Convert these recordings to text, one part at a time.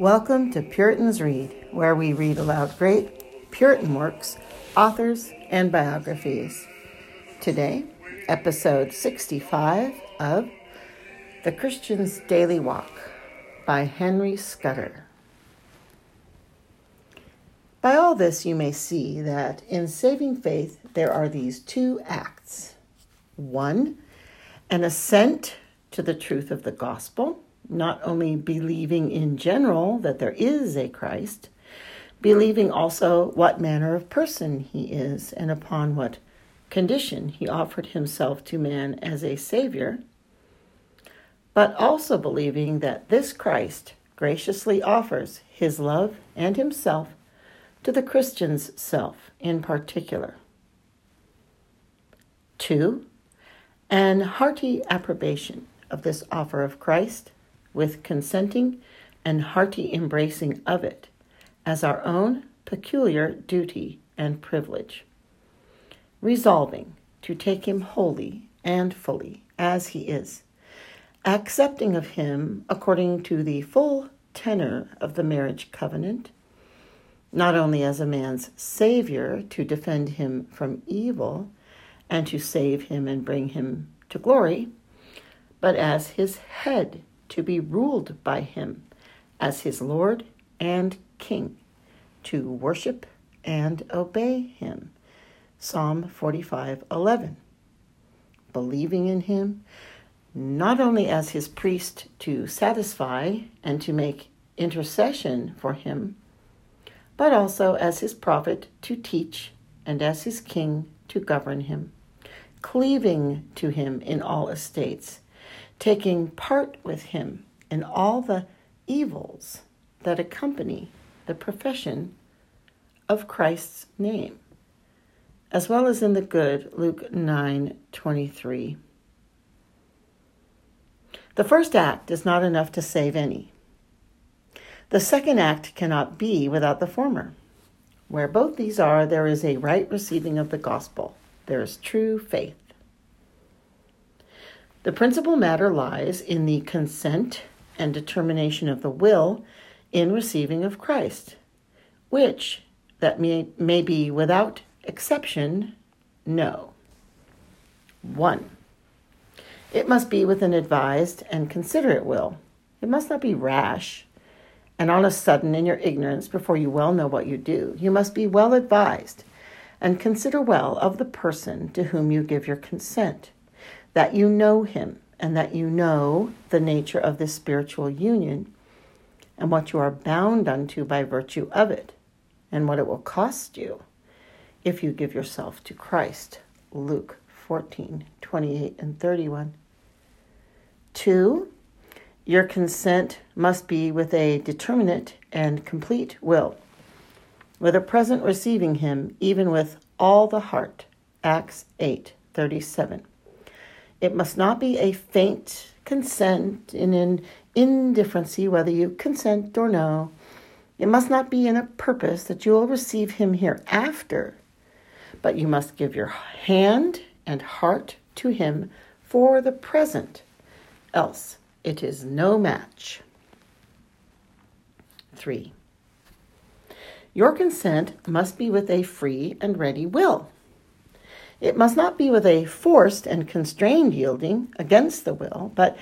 Welcome to Puritans Read, where we read aloud great Puritan works, authors, and biographies. Today, episode 65 of The Christian's Daily Walk by Henry Scudder. By all this, you may see that in saving faith there are these two acts one, an assent to the truth of the gospel, not only believing in general that there is a Christ, believing also what manner of person he is and upon what condition he offered himself to man as a Savior, but also believing that this Christ graciously offers his love and himself to the Christian's self in particular. Two, an hearty approbation of this offer of Christ, with consenting and hearty embracing of it as our own peculiar duty and privilege, resolving to take him wholly and fully as he is, accepting of him according to the full tenor of the marriage covenant, not only as a man's Savior to defend him from evil and to save him and bring him to glory, but as his head to be ruled by him, as his Lord and King, to worship and obey him. Psalm 45 11. Believing in him, not only as his priest to satisfy and to make intercession for him, but also as his prophet to teach and as his king to govern him, cleaving to him in all estates, taking part with him in all the evils that accompany the profession of Christ's name, as well as in the good Luke 9:23. The first act is not enough to save any. The second act cannot be without the former. Where both these are, there is a right receiving of the gospel. There is true faith. The principal matter lies in the consent and determination of the will in receiving of Christ, which that may, may be without exception no. 1. It must be with an advised and considerate will. It must not be rash and on a sudden in your ignorance before you well know what you do. You must be well advised and consider well of the person to whom you give your consent, that you know him and that you know the nature of this spiritual union and what you are bound unto by virtue of it, and what it will cost you if you give yourself to Christ. Luke 14 28 and 31. Two, your consent must be with a determinate and complete will, with a present receiving him, even with all the heart. Acts 8 37. It must not be a faint consent in an indifferency whether you consent or no. It must not be in a purpose that you will receive him hereafter, but you must give your hand and heart to him for the present, else it is no match. 3. Your consent must be with a free and ready will. It must not be with a forced and constrained yielding against the will, but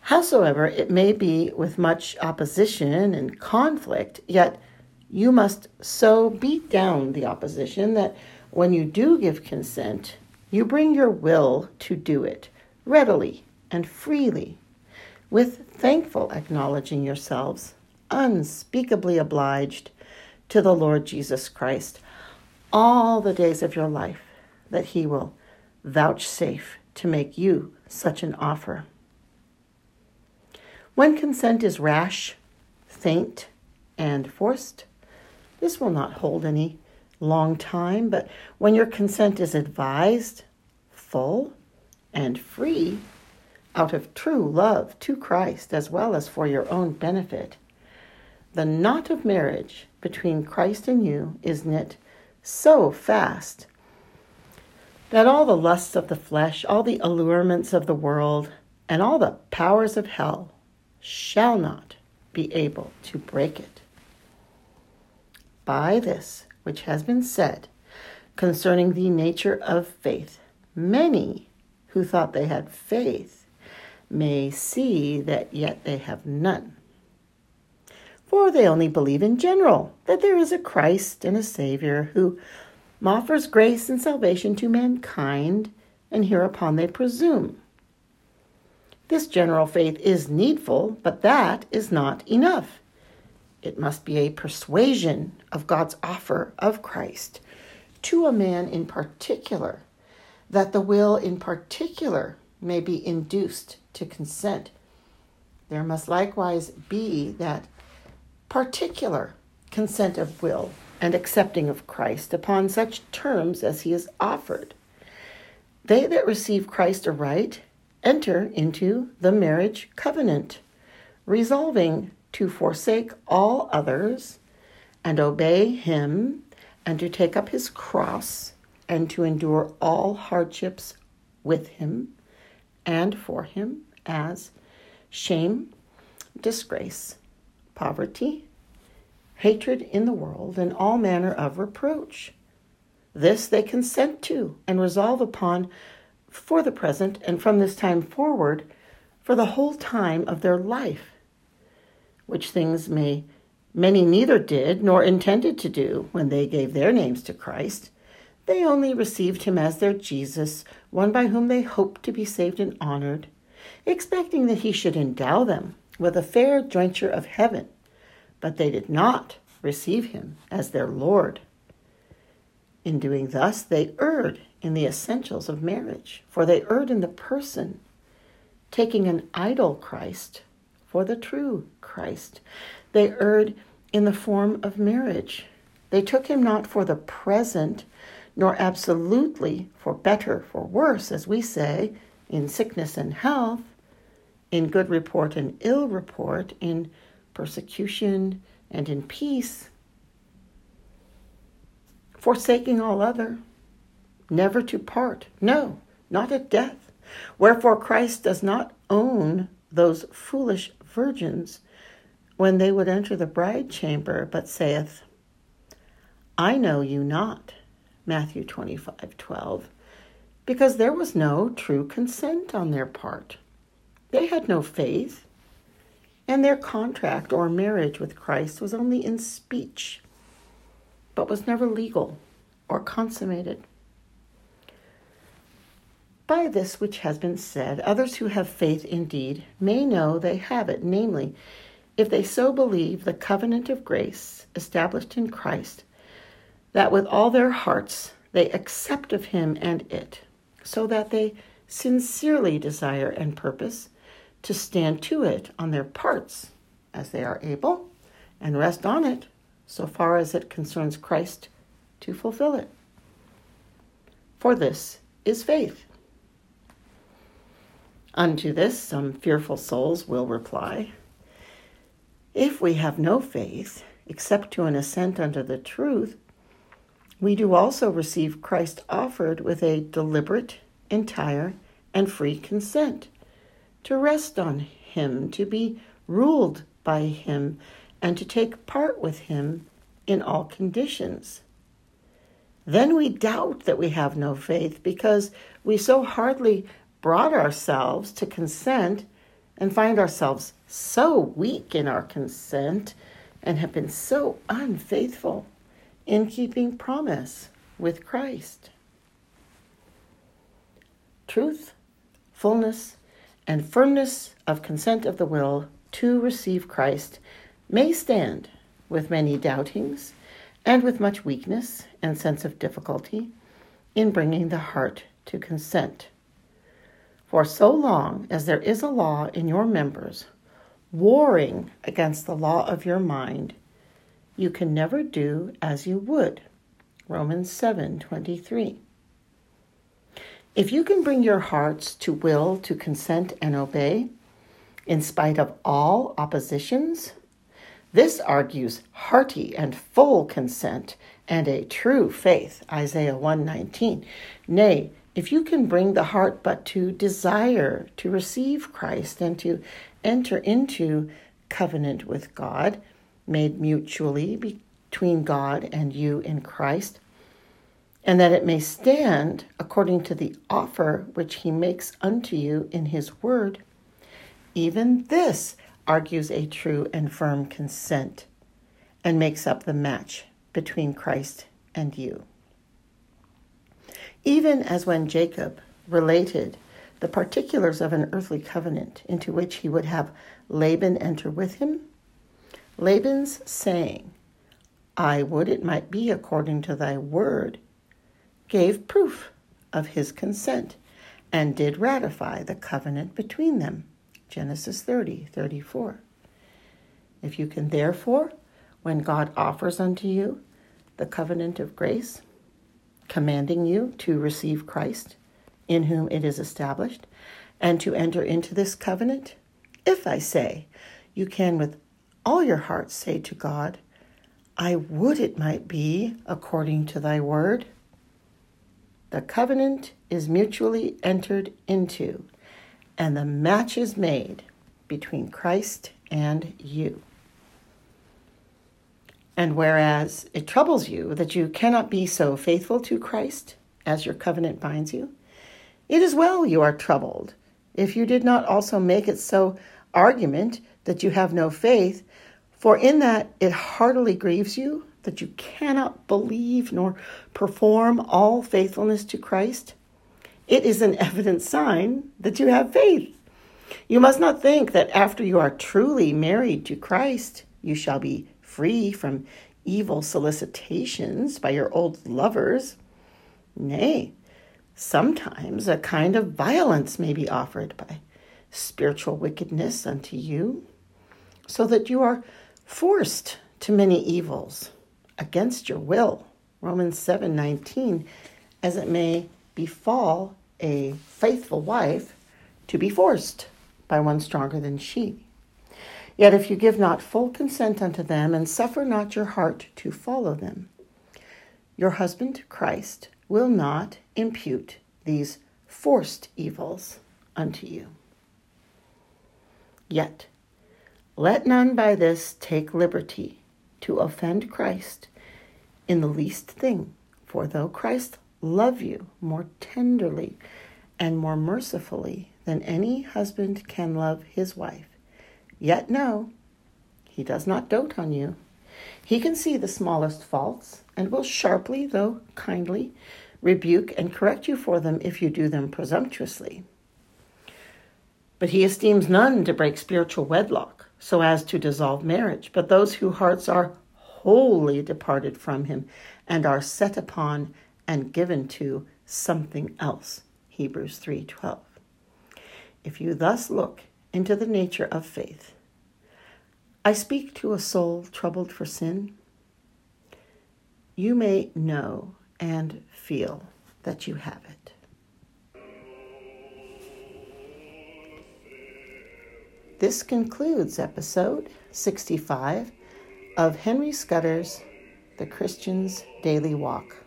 howsoever it may be with much opposition and conflict, yet you must so beat down the opposition that when you do give consent, you bring your will to do it readily and freely with thankful acknowledging yourselves unspeakably obliged to the Lord Jesus Christ all the days of your life, that he will vouchsafe to make you such an offer. When consent is rash, faint, and forced, this will not hold any long time, but when your consent is advised, full, and free, out of true love to Christ as well as for your own benefit. The knot of marriage between Christ and you is knit so fast that all the lusts of the flesh, all the allurements of the world, and all the powers of hell shall not be able to break it. By this which has been said concerning the nature of faith, many who thought they had faith may see that yet they have none. For they only believe in general that there is a Christ and a Savior who offers grace and salvation to mankind, and hereupon they presume. This general faith is needful, but that is not enough. It must be a persuasion of God's offer of Christ to a man in particular, that the will in particular may be induced to consent. There must likewise be that particular consent of will and accepting of Christ upon such terms as he is offered. They that receive Christ aright enter into the marriage covenant, resolving to forsake all others and obey him, and to take up his cross, and to endure all hardships with him and for him as shame, disgrace, poverty, hatred in the world, and all manner of reproach. This they consent to and resolve upon for the present and from this time forward for the whole time of their life, which things may many neither did nor intended to do when they gave their names to Christ. They only received him as their Jesus, one by whom they hoped to be saved and honored, expecting that he should endow them with a fair jointure of heaven. But they did not receive him as their Lord. In doing thus, they erred in the essentials of marriage, for they erred in the person, taking an idol Christ for the true Christ. They erred in the form of marriage. They took him not for the present, nor absolutely for better, for worse, as we say, in sickness and health, in good report and ill report, in persecution and in peace, forsaking all other, never to part, no, not at death. Wherefore Christ does not own those foolish virgins when they would enter the bride chamber, but saith, I know you not, Matthew 25 12, because there was no true consent on their part. They had no faith, and their contract or marriage with Christ was only in speech but was never legal or consummated. By this which has been said, others who have faith indeed may know they have it, namely, if they so believe the covenant of grace established in Christ, that with all their hearts they accept of him and it, so that they sincerely desire and purpose to stand to it on their parts as they are able, and rest on it so far as it concerns Christ to fulfill it. For this is faith. Unto this, some fearful souls will reply If we have no faith, except to an assent unto the truth, we do also receive Christ offered with a deliberate, entire, and free consent, to rest on Him, to be ruled by Him, and to take part with him in all conditions. Then we doubt that we have no faith because we so hardly brought ourselves to consent and find ourselves so weak in our consent and have been so unfaithful in keeping promise with Christ. Truth, fullness, and firmness of consent of the will to receive Christ may stand with many doubtings and with much weakness and sense of difficulty in bringing the heart to consent. For so long as there is a law in your members warring against the law of your mind, you can never do as you would. Romans 7:23. If you can bring your hearts to will to consent and obey, in spite of all oppositions, this argues hearty and full consent and a true faith, Isaiah 119. Nay, if you can bring the heart but to desire to receive Christ and to enter into covenant with God, made mutually between God and you in Christ, and that it may stand according to the offer which he makes unto you in his word, even this argues a true and firm consent and makes up the match between Christ and you. Even as when Jacob related the particulars of an earthly covenant into which he would have Laban enter with him, Laban's saying, I would it might be according to thy word, gave proof of his consent and did ratify the covenant between them. Genesis 30, 34. If you can therefore, when God offers unto you the covenant of grace, commanding you to receive Christ, in whom it is established, and to enter into this covenant, if I say, you can with all your heart say to God, I would it might be according to thy word. The covenant is mutually entered into, and the match is made between Christ and you. And whereas it troubles you that you cannot be so faithful to Christ as your covenant binds you, it is well you are troubled if you did not also make it so argument that you have no faith, for in that it heartily grieves you that you cannot believe nor perform all faithfulness to Christ. It is an evident sign that you have faith. You must not think that after you are truly married to Christ, you shall be free from evil solicitations by your old lovers. Nay, sometimes a kind of violence may be offered by spiritual wickedness unto you, so that you are forced to many evils against your will. Romans 7:19 as it may befall a faithful wife to be forced by one stronger than she. Yet if you give not full consent unto them, and suffer not your heart to follow them, your husband, Christ, will not impute these forced evils unto you. Yet, let none by this take liberty to offend Christ in the least thing, for though Christ love you more tenderly and more mercifully than any husband can love his wife, Yet no, he does not dote on you. He can see the smallest faults and will sharply, though kindly, rebuke and correct you for them if you do them presumptuously. But he esteems none to break spiritual wedlock so as to dissolve marriage, but those whose hearts are wholly departed from him and are set upon and given to something else. Hebrews 3:12. If you thus look into the nature of faith. I speak to a soul troubled for sin. You may know and feel that you have it. This concludes episode 65 of Henry Scudder's The Christian's Daily Walk.